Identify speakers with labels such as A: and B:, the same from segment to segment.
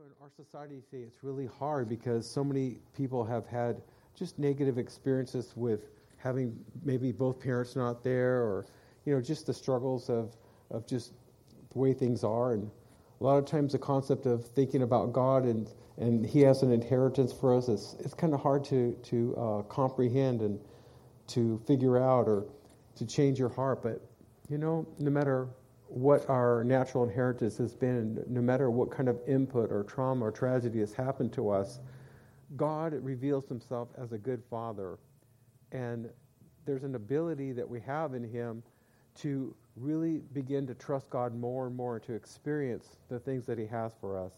A: know, in our society today, it's really hard because so many people have had just negative experiences with having maybe both parents not there or, you know, just the struggles of, of just the way things are. And a lot of times the concept of thinking about God and, and He has an inheritance for us, it's, it's kind of hard to, to uh, comprehend and to figure out or to change your heart. But, you know, no matter what our natural inheritance has been, no matter what kind of input or trauma or tragedy has happened to us, God reveals himself as a good father. And there's an ability that we have in him to really begin to trust God more and more, and to experience the things that he has for us.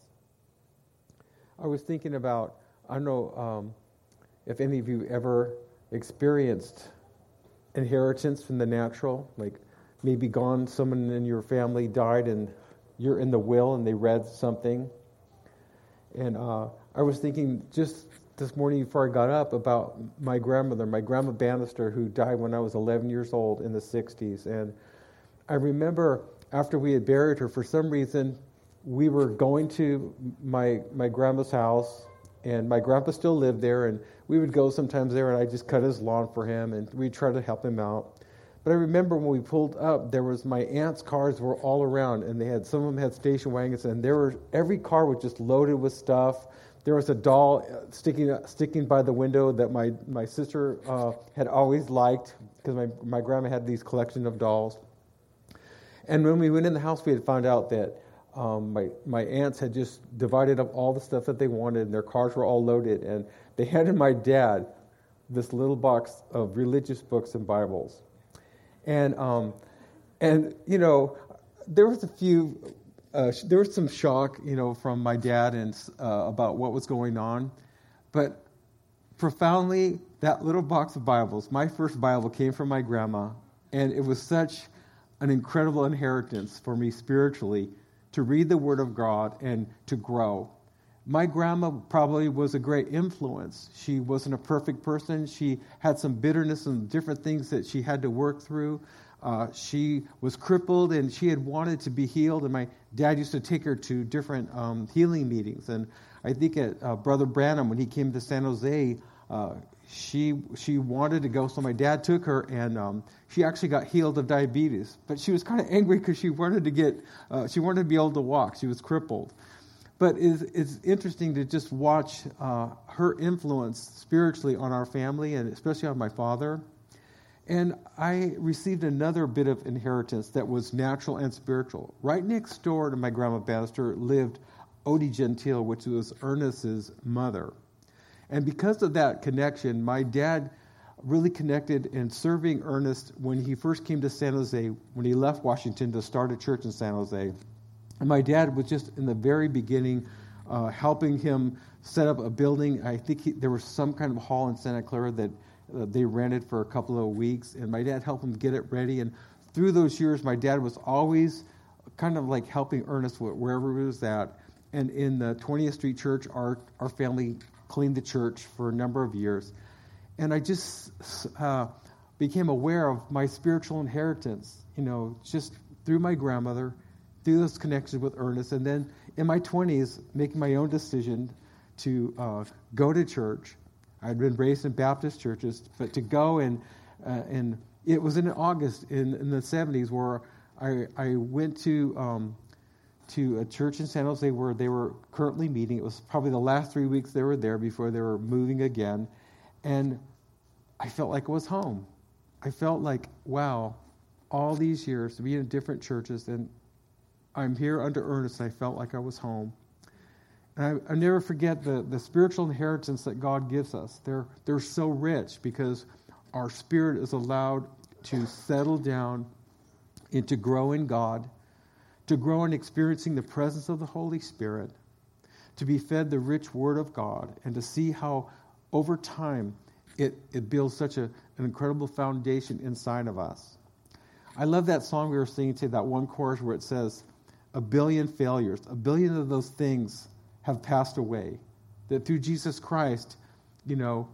A: I was thinking about, I don't know um, if any of you ever experienced inheritance from the natural, like maybe gone, someone in your family died, and you're in the will, and they read something. And uh, I was thinking just this morning before I got up about my grandmother, my grandma Bannister, who died when I was 11 years old in the 60s. And I remember after we had buried her, for some reason, we were going to my my grandma's house, and my grandpa still lived there, and we would go sometimes there, and I just cut his lawn for him, and we'd try to help him out. But I remember when we pulled up, there was my aunt's cars were all around, and they had some of them had station wagons, and there were every car was just loaded with stuff. There was a doll uh, sticking uh, sticking by the window that my my sister uh, had always liked because my my grandma had these collection of dolls. And when we went in the house, we had found out that um, my my aunts had just divided up all the stuff that they wanted, and their cars were all loaded, and they handed my dad this little box of religious books and Bibles. And, um, and you know, there was a few, uh, there was some shock, you know, from my dad and uh, about what was going on. But profoundly, that little box of Bibles, my first Bible came from my grandma, and it was such an incredible inheritance for me spiritually to read the Word of God and to grow. My grandma probably was a great influence. She wasn't a perfect person. She had some bitterness and different things that she had to work through. Uh, she was crippled and she had wanted to be healed. And my dad used to take her to different um, healing meetings. And I think at uh, Brother Branham, when he came to San Jose, uh, she she wanted to go, so my dad took her, and um, she actually got healed of diabetes. But she was kind of angry because she wanted to get uh, she wanted to be able to walk. She was crippled. But it's, it's interesting to just watch uh, her influence spiritually on our family and especially on my father. And I received another bit of inheritance that was natural and spiritual. Right next door to my grandma Bannister lived Odie Gentile, which was Ernest's mother. And because of that connection, my dad really connected in serving Ernest when he first came to San Jose, when he left Washington to start a church in San Jose. And my dad was just in the very beginning uh, helping him set up a building. I think he, there was some kind of hall in Santa Clara that uh, they rented for a couple of weeks, and my dad helped him get it ready. And through those years, my dad was always kind of like helping Ernest wherever he was at. And in the 20th Street Church, our, our family cleaned the church for a number of years. And I just uh, became aware of my spiritual inheritance, you know, just through my grandmother through those connections with Ernest, and then in my 20s, making my own decision to uh, go to church. I'd been raised in Baptist churches, but to go and uh, and it was in August in, in the 70s where I, I went to um, to a church in San Jose where they were currently meeting. It was probably the last three weeks they were there before they were moving again, and I felt like I was home. I felt like wow, all these years to be in different churches and I'm here under Ernest. I felt like I was home. And I, I, never forget the, the spiritual inheritance that God gives us. They're, they're so rich because our spirit is allowed to settle down and to grow in God, to grow in experiencing the presence of the Holy Spirit, to be fed the rich Word of God, and to see how over time it, it builds such a, an incredible foundation inside of us. I love that song we were singing today, that one chorus where it says, a billion failures. A billion of those things have passed away. That through Jesus Christ, you know,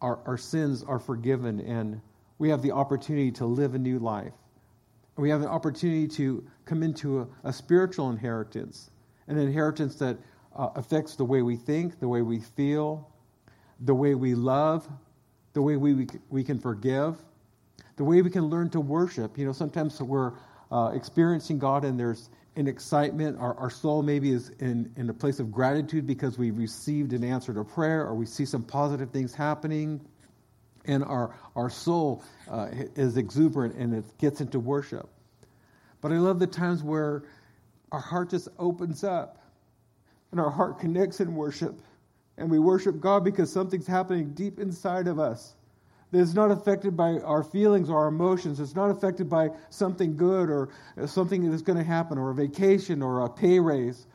A: our, our sins are forgiven and we have the opportunity to live a new life. We have an opportunity to come into a, a spiritual inheritance, an inheritance that uh, affects the way we think, the way we feel, the way we love, the way we, we we can forgive, the way we can learn to worship. You know, sometimes we're uh, experiencing God and there's an excitement. Our, our soul maybe is in, in a place of gratitude because we received an answer to prayer or we see some positive things happening. And our, our soul uh, is exuberant and it gets into worship. But I love the times where our heart just opens up and our heart connects in worship. And we worship God because something's happening deep inside of us is not affected by our feelings or our emotions. It's not affected by something good or something that's going to happen or a vacation or a pay raise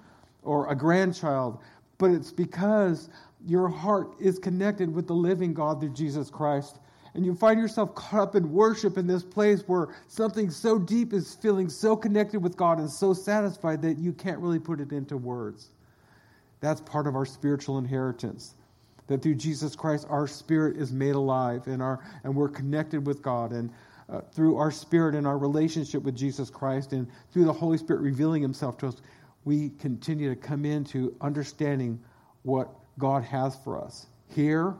A: or a grandchild. But it's because your heart is connected with the living God through Jesus Christ. And you find yourself caught up in worship in this place where something so deep is feeling so connected with God and so satisfied that you can't really put it into words. That's part of our spiritual inheritance. That through Jesus Christ, our spirit is made alive and, our, and we're connected with God. And uh, through our spirit and our relationship with Jesus Christ and through the Holy Spirit revealing Himself to us, we continue to come into understanding what God has for us here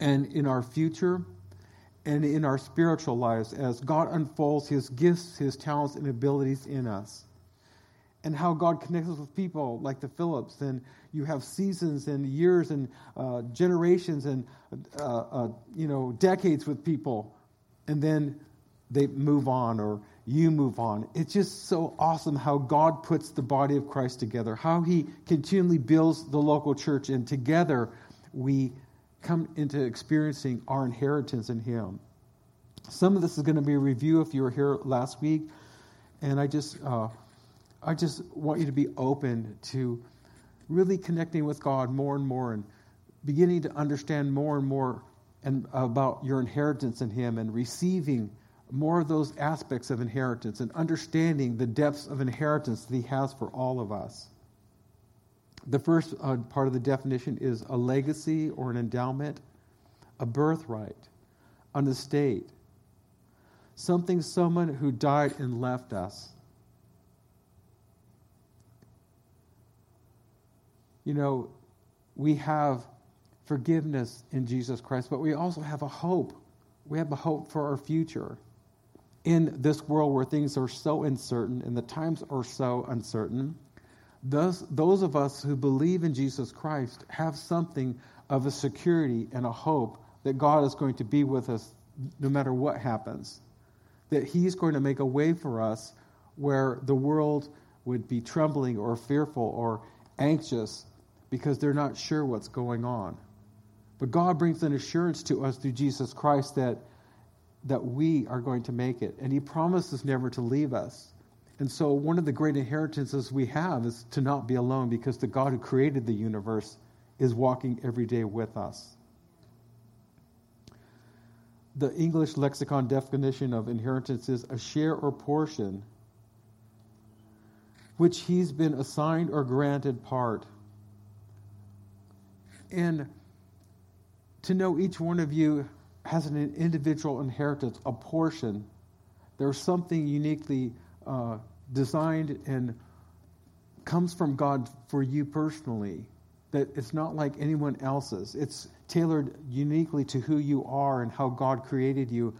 A: and in our future and in our spiritual lives as God unfolds His gifts, His talents, and abilities in us and how God connects us with people like the Phillips. And you have seasons and years and uh, generations and uh, uh, you know decades with people, and then they move on or you move on. It's just so awesome how God puts the body of Christ together, how He continually builds the local church, and together we come into experiencing our inheritance in Him. Some of this is going to be a review if you were here last week, and I just uh, I just want you to be open to really connecting with God more and more and beginning to understand more and more and about your inheritance in Him and receiving more of those aspects of inheritance and understanding the depths of inheritance that He has for all of us. The first uh, part of the definition is a legacy or an endowment, a birthright, an estate, something someone who died and left us. You know, we have forgiveness in Jesus Christ, but we also have a hope. We have a hope for our future. In this world where things are so uncertain and the times are so uncertain, those, those of us who believe in Jesus Christ have something of a security and a hope that God is going to be with us no matter what happens. That He's going to make a way for us where the world would be trembling or fearful or anxious because they're not sure what's going on. But God brings an assurance to us through Jesus Christ that, that we are going to make it. And He promises never to leave us. And so, one of the great inheritances we have is to not be alone because the God who created the universe is walking every day with us. The English lexicon definition of inheritance is a share or portion which he's been assigned or granted part and to know each one of you has an individual inheritance, a portion. There's something uniquely uh, designed and comes from God for you personally. That it's not like anyone else's. It's tailored uniquely to who you are and how God created you,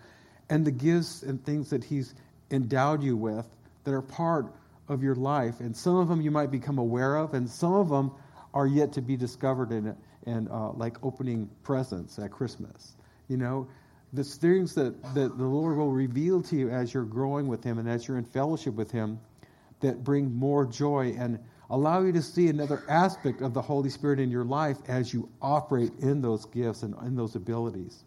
A: and the gifts and things that He's endowed you with that are part of your life. And some of them you might become aware of, and some of them are yet to be discovered in it and uh, like opening presents at Christmas. You know, the things that, that the Lord will reveal to you as you're growing with Him and as you're in fellowship with Him that bring more joy and allow you to see another aspect of the Holy Spirit in your life as you operate in those gifts and in those abilities.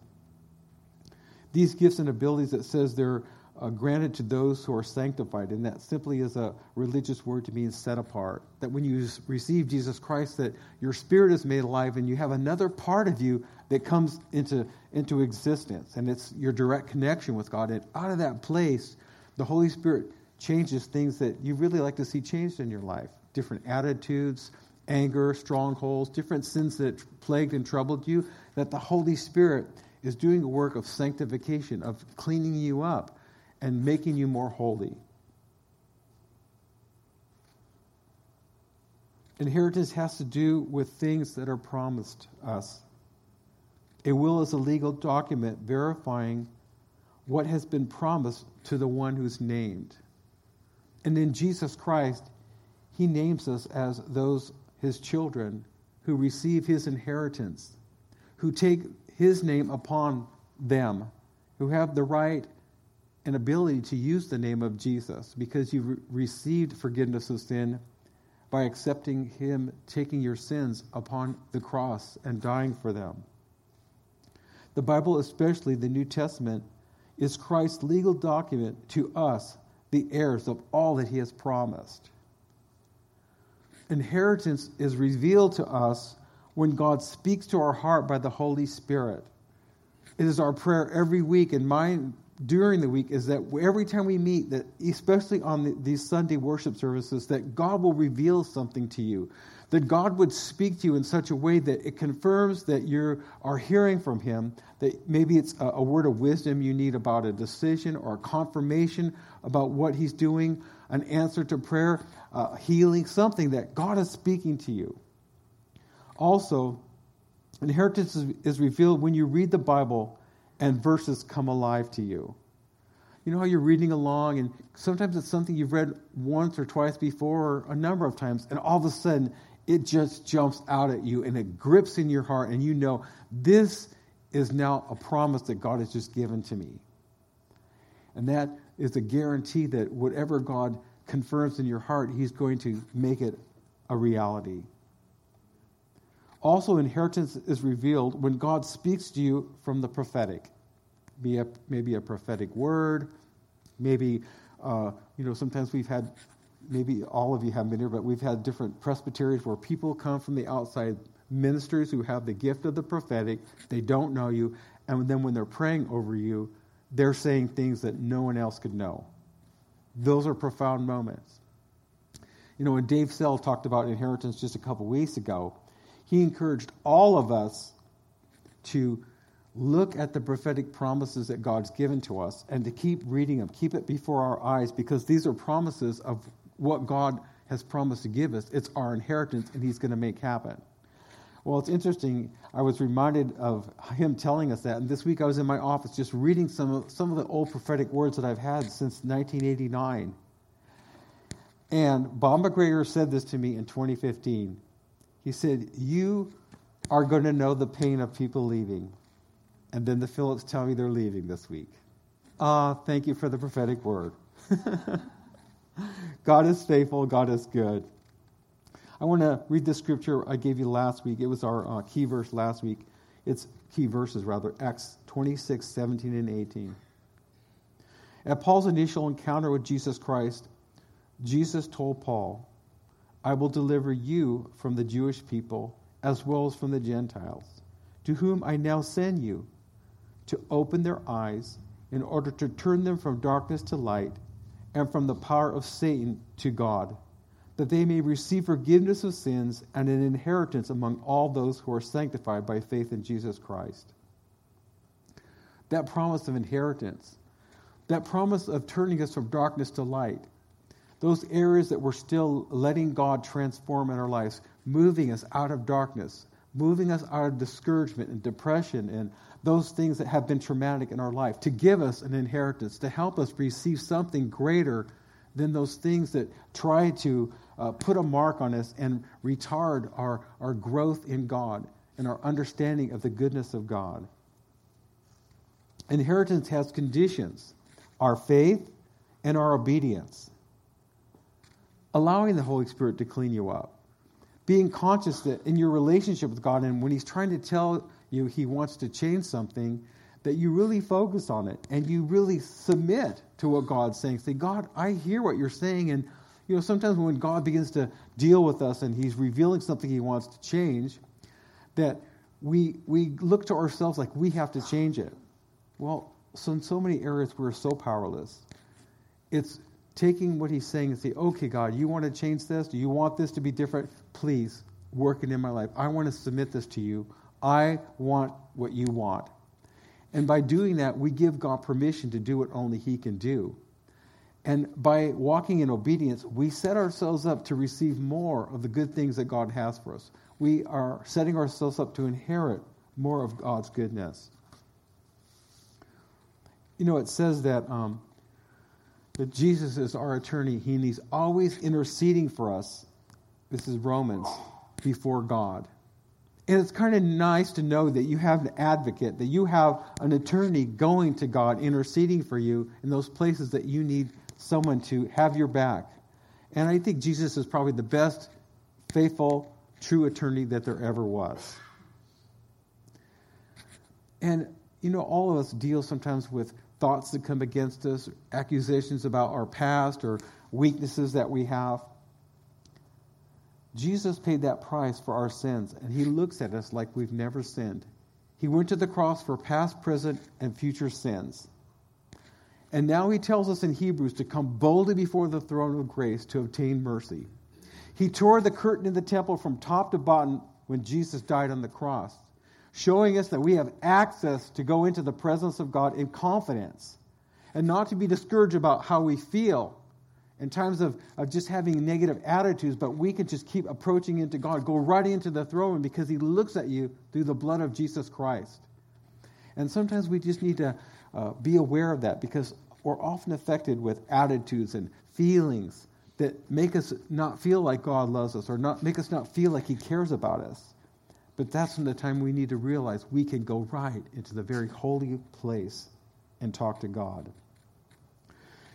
A: These gifts and abilities, that says they're uh, granted to those who are sanctified, and that simply is a religious word to mean set apart. That when you receive Jesus Christ, that your spirit is made alive, and you have another part of you that comes into into existence, and it's your direct connection with God. And out of that place, the Holy Spirit changes things that you really like to see changed in your life, different attitudes, anger, strongholds, different sins that plagued and troubled you. That the Holy Spirit is doing a work of sanctification, of cleaning you up and making you more holy. Inheritance has to do with things that are promised us. A will is a legal document verifying what has been promised to the one who's named. And in Jesus Christ, he names us as those his children who receive his inheritance, who take his name upon them, who have the right and ability to use the name of Jesus because you've re- received forgiveness of sin by accepting Him taking your sins upon the cross and dying for them. The Bible, especially the New Testament, is Christ's legal document to us, the heirs of all that He has promised. Inheritance is revealed to us when God speaks to our heart by the Holy Spirit. It is our prayer every week, and mine during the week is that every time we meet, that especially on the, these Sunday worship services, that God will reveal something to you, that God would speak to you in such a way that it confirms that you are hearing from Him. That maybe it's a, a word of wisdom you need about a decision or a confirmation about what He's doing, an answer to prayer, uh, healing, something that God is speaking to you. Also, inheritance is, is revealed when you read the Bible and verses come alive to you. You know how you're reading along, and sometimes it's something you've read once or twice before, or a number of times, and all of a sudden it just jumps out at you and it grips in your heart, and you know this is now a promise that God has just given to me. And that is a guarantee that whatever God confirms in your heart, He's going to make it a reality. Also, inheritance is revealed when God speaks to you from the prophetic. A, maybe a prophetic word, maybe, uh, you know, sometimes we've had, maybe all of you haven't been here, but we've had different presbyteries where people come from the outside, ministers who have the gift of the prophetic, they don't know you, and then when they're praying over you, they're saying things that no one else could know. Those are profound moments. You know, when Dave Sell talked about inheritance just a couple weeks ago, he encouraged all of us to look at the prophetic promises that God's given to us and to keep reading them, keep it before our eyes, because these are promises of what God has promised to give us. It's our inheritance, and He's going to make happen. Well, it's interesting. I was reminded of him telling us that. And this week I was in my office just reading some of, some of the old prophetic words that I've had since 1989. And Bob McGregor said this to me in 2015. He said, You are going to know the pain of people leaving. And then the Phillips tell me they're leaving this week. Ah, thank you for the prophetic word. God is faithful, God is good. I want to read the scripture I gave you last week. It was our uh, key verse last week. It's key verses, rather, Acts 26, 17, and 18. At Paul's initial encounter with Jesus Christ, Jesus told Paul, I will deliver you from the Jewish people as well as from the Gentiles, to whom I now send you, to open their eyes in order to turn them from darkness to light and from the power of Satan to God, that they may receive forgiveness of sins and an inheritance among all those who are sanctified by faith in Jesus Christ. That promise of inheritance, that promise of turning us from darkness to light, those areas that we're still letting God transform in our lives, moving us out of darkness, moving us out of discouragement and depression and those things that have been traumatic in our life, to give us an inheritance, to help us receive something greater than those things that try to uh, put a mark on us and retard our, our growth in God and our understanding of the goodness of God. Inheritance has conditions our faith and our obedience allowing the Holy Spirit to clean you up. Being conscious that in your relationship with God, and when He's trying to tell you He wants to change something, that you really focus on it and you really submit to what God's saying. Say, God, I hear what you're saying. And, you know, sometimes when God begins to deal with us and He's revealing something He wants to change, that we, we look to ourselves like we have to change it. Well, so in so many areas, we're so powerless. It's taking what he's saying and say, okay, God, you want to change this? Do you want this to be different? Please work it in my life. I want to submit this to you. I want what you want. And by doing that, we give God permission to do what only he can do. And by walking in obedience, we set ourselves up to receive more of the good things that God has for us. We are setting ourselves up to inherit more of God's goodness. You know, it says that, um, that Jesus is our attorney, he, and he's always interceding for us. This is Romans, before God. And it's kind of nice to know that you have an advocate, that you have an attorney going to God, interceding for you in those places that you need someone to have your back. And I think Jesus is probably the best, faithful, true attorney that there ever was. And, you know, all of us deal sometimes with thoughts that come against us, accusations about our past or weaknesses that we have. Jesus paid that price for our sins, and he looks at us like we've never sinned. He went to the cross for past, present, and future sins. And now he tells us in Hebrews to come boldly before the throne of grace to obtain mercy. He tore the curtain in the temple from top to bottom when Jesus died on the cross, showing us that we have access to go into the presence of God in confidence and not to be discouraged about how we feel in times of, of just having negative attitudes, but we can just keep approaching into God, go right into the throne because He looks at you through the blood of Jesus Christ. And sometimes we just need to uh, be aware of that because we're often affected with attitudes and feelings that make us not feel like God loves us or not make us not feel like He cares about us. But that's when the time we need to realize we can go right into the very holy place and talk to God.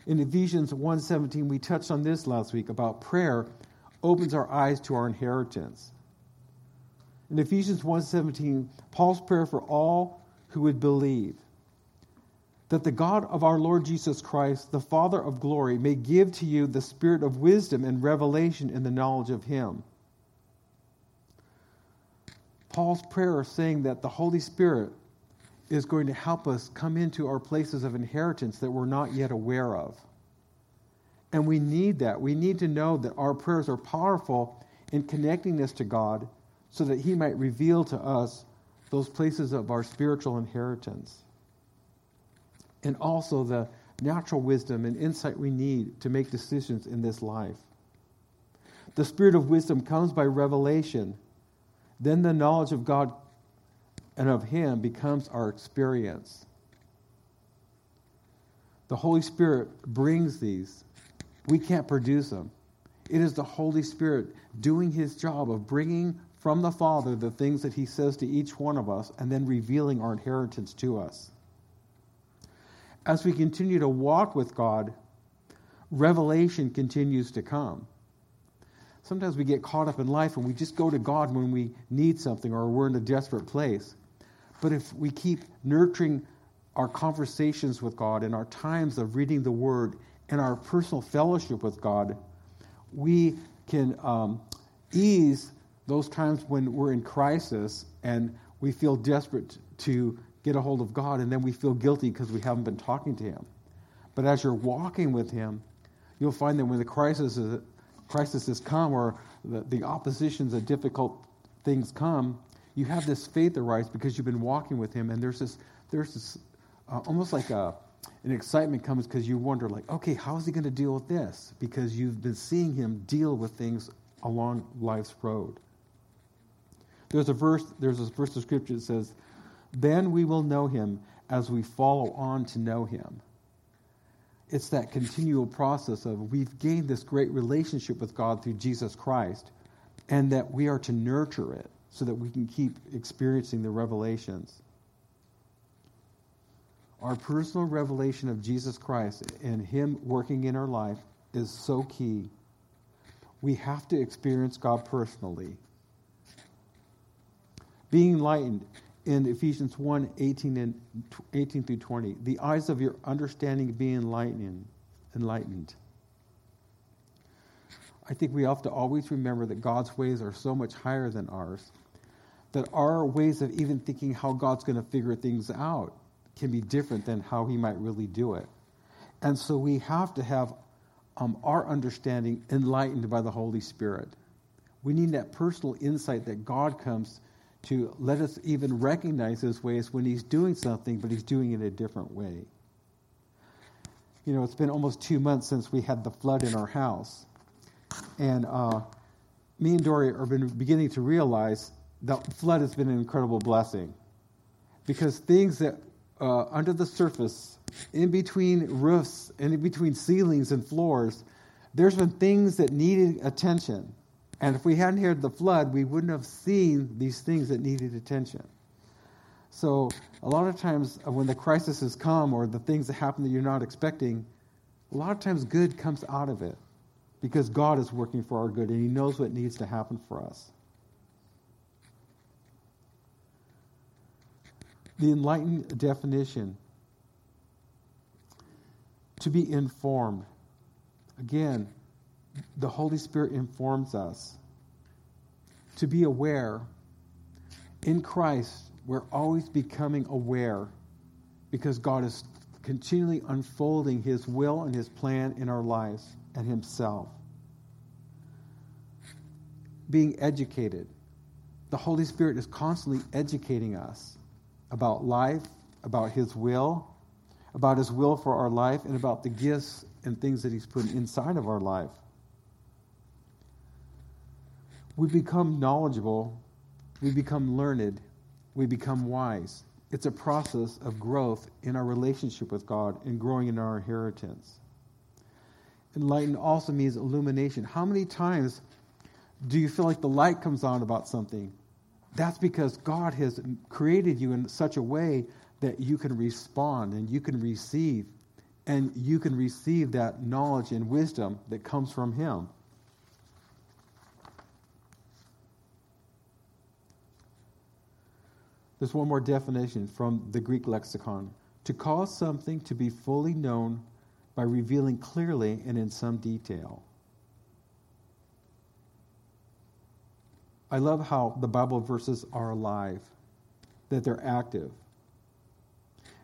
A: In Ephesians 1:17, we touched on this last week about prayer opens our eyes to our inheritance. In Ephesians 1:17, Paul's prayer for all who would believe that the God of our Lord Jesus Christ, the Father of glory, may give to you the spirit of wisdom and revelation in the knowledge of Him. Paul's prayer saying that the Holy Spirit is going to help us come into our places of inheritance that we're not yet aware of. And we need that. We need to know that our prayers are powerful in connecting us to God so that He might reveal to us those places of our spiritual inheritance and also the natural wisdom and insight we need to make decisions in this life. The spirit of wisdom comes by revelation. Then the knowledge of God and of Him becomes our experience. The Holy Spirit brings these. We can't produce them. It is the Holy Spirit doing His job of bringing from the Father the things that He says to each one of us and then revealing our inheritance to us as we continue to walk with God, revelation continues to come. Sometimes we get caught up in life and we just go to God when we need something or we're in a desperate place. But if we keep nurturing our conversations with God and our times of reading the Word and our personal fellowship with God, we can um, ease those times when we're in crisis and we feel desperate to get a hold of God, and then we feel guilty because we haven't been talking to Him. But as you're walking with Him, you'll find that when the crisis is, crisis has come or the, the oppositions and difficult things come, you have this faith arise because you've been walking with Him, and there's this there's this uh, almost like a an excitement comes because you wonder like, okay, how is He going to deal with this? Because you've been seeing Him deal with things along life's road. There's a verse. There's a verse of scripture that says then we will know him as we follow on to know him. It's that continual process of we've gained this great relationship with God through Jesus Christ, and that we are to nurture it so that we can keep experiencing the revelations. Our personal revelation of Jesus Christ and Him working in our life is so key. We have to experience God personally. Being enlightened in Ephesians 1 18, and 18 through 20. The eyes of your understanding be enlightened. enlightened. I think we have to always remember that God's ways are so much higher than ours, that our ways of even thinking how God's going to figure things out can be different than how He might really do it. And so we have to have um, our understanding enlightened by the Holy Spirit. We need that personal insight that God comes to let us even recognize those ways when he's doing something, but he's doing it a different way. you know, it's been almost two months since we had the flood in our house. And uh, me and Dory are been beginning to realize that flood has been an incredible blessing. Because things that uh, under the surface, in between roofs, and in between ceilings and floors, there's been things that needed attention. And if we hadn't heard the flood, we wouldn't have seen these things that needed attention. So, a lot of times uh, when the crisis has come or the things that happen that you're not expecting, a lot of times good comes out of it because God is working for our good and He knows what needs to happen for us. The enlightened definition to be informed. Again, the Holy Spirit informs us. To be aware. In Christ, we're always becoming aware because God is continually unfolding His will and His plan in our lives and Himself. Being educated. The Holy Spirit is constantly educating us about life, about His will, about His will for our life, and about the gifts and things that He's put inside of our life. We become knowledgeable, we become learned, we become wise. It's a process of growth in our relationship with God and growing in our inheritance. Enlightened also means illumination. How many times do you feel like the light comes on about something? That's because God has created you in such a way that you can respond and you can receive, and you can receive that knowledge and wisdom that comes from Him. There's one more definition from the Greek lexicon to cause something to be fully known by revealing clearly and in some detail. I love how the Bible verses are alive, that they're active.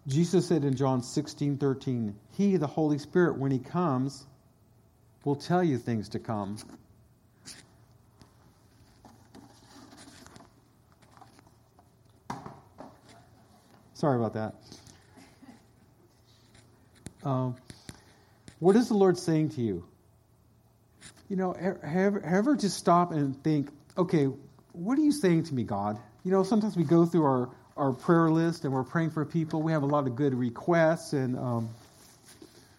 A: Jesus said in John 16 13, He, the Holy Spirit, when He comes, will tell you things to come. Sorry about that. Um, what is the Lord saying to you? You know, ever just stop and think, okay, what are you saying to me, God? You know, sometimes we go through our, our prayer list and we're praying for people. We have a lot of good requests and, um,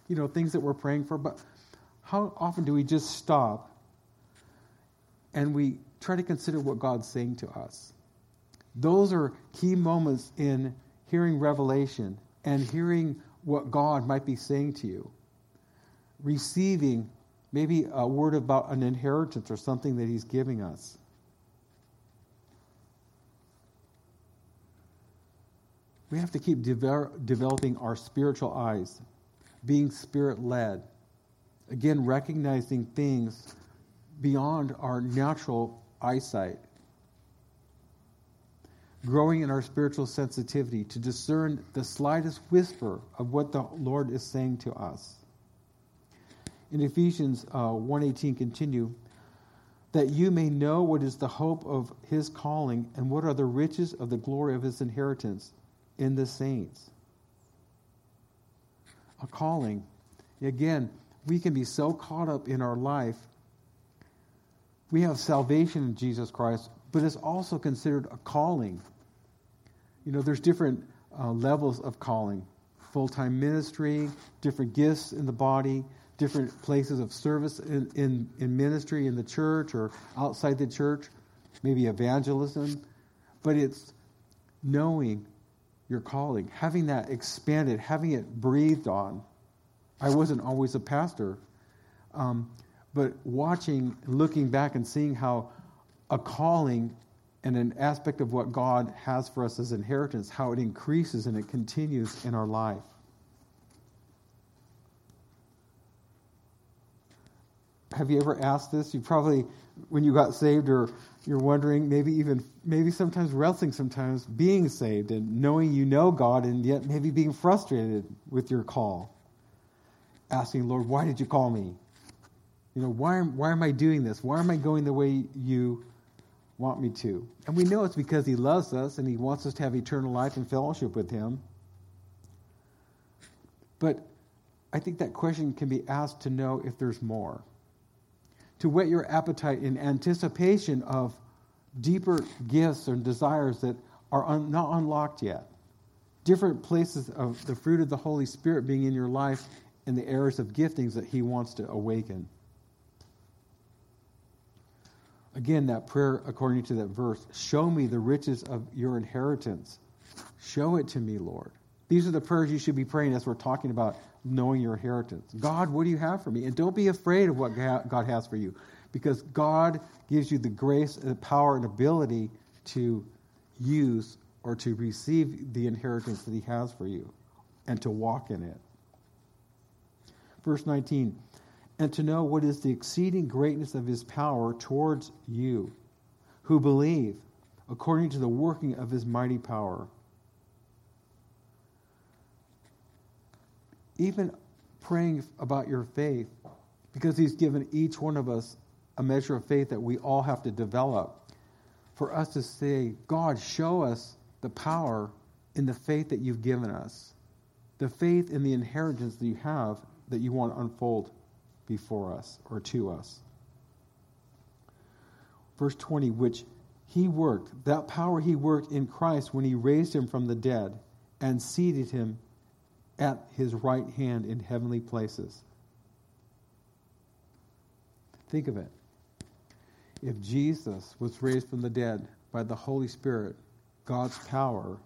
A: you know, things that we're praying for. But how often do we just stop and we try to consider what God's saying to us? Those are key moments in hearing revelation and hearing what God might be saying to you, receiving maybe a word about an inheritance or something that He's giving us. We have to keep developing our spiritual eyes, being spirit led. Again, recognizing things beyond our natural eyesight growing in our spiritual sensitivity to discern the slightest whisper of what the Lord is saying to us. In Ephesians uh, 1:18 continue that you may know what is the hope of his calling and what are the riches of the glory of his inheritance in the saints. A calling. Again, we can be so caught up in our life. We have salvation in Jesus Christ, but it's also considered a calling. You know, there's different uh, levels of calling full time ministry, different gifts in the body, different places of service in, in, in ministry in the church or outside the church, maybe evangelism. But it's knowing your calling, having that expanded, having it breathed on. I wasn't always a pastor, um, but watching, looking back, and seeing how a calling and an aspect of what God has for us as inheritance, how it increases and it continues in our life. Have you ever asked this? You probably, when you got saved, or you're wondering, maybe even, maybe sometimes wrestling sometimes, being saved and knowing you know God and yet maybe being frustrated with your call. Asking, Lord, why did you call me? You know, why, why am I doing this? Why am I going the way you want me to. And we know it's because He loves us and He wants us to have eternal life and fellowship with Him. But I think that question can be asked to know if there's more. To whet your appetite in anticipation of deeper gifts and desires that are un- not unlocked yet. Different places of the fruit of the Holy Spirit being in your life and the areas of giftings that He wants to awaken. Again, that prayer, according to that verse, show me the riches of your inheritance. Show it to me, Lord. These are the prayers you should be praying as we're talking about knowing your inheritance. God, what do you have for me? And don't be afraid of what God has for you because God gives you the grace and the power and ability to use or to receive the inheritance that He has for you and to walk in it. Verse 19, and to know what is the exceeding greatness of His power towards you who believe according to the working of His mighty power. Even praying about your faith, because He's given each one of us a measure of faith that we all have to develop. For us to say, God, show us the power in the faith that you've given us, the faith in the inheritance that you have that you want to unfold before us or to us. Verse 20, which he worked, that power he worked in Christ when he raised him from the dead and seated him at his right hand in heavenly places. Think of it. If Jesus was raised from the dead by the Holy Spirit, God's power,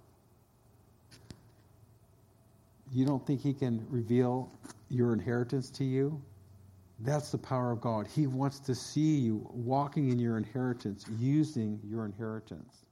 A: you don't think he can reveal your inheritance to you? That's the power of God. He wants to see you walking in your inheritance, using your inheritance.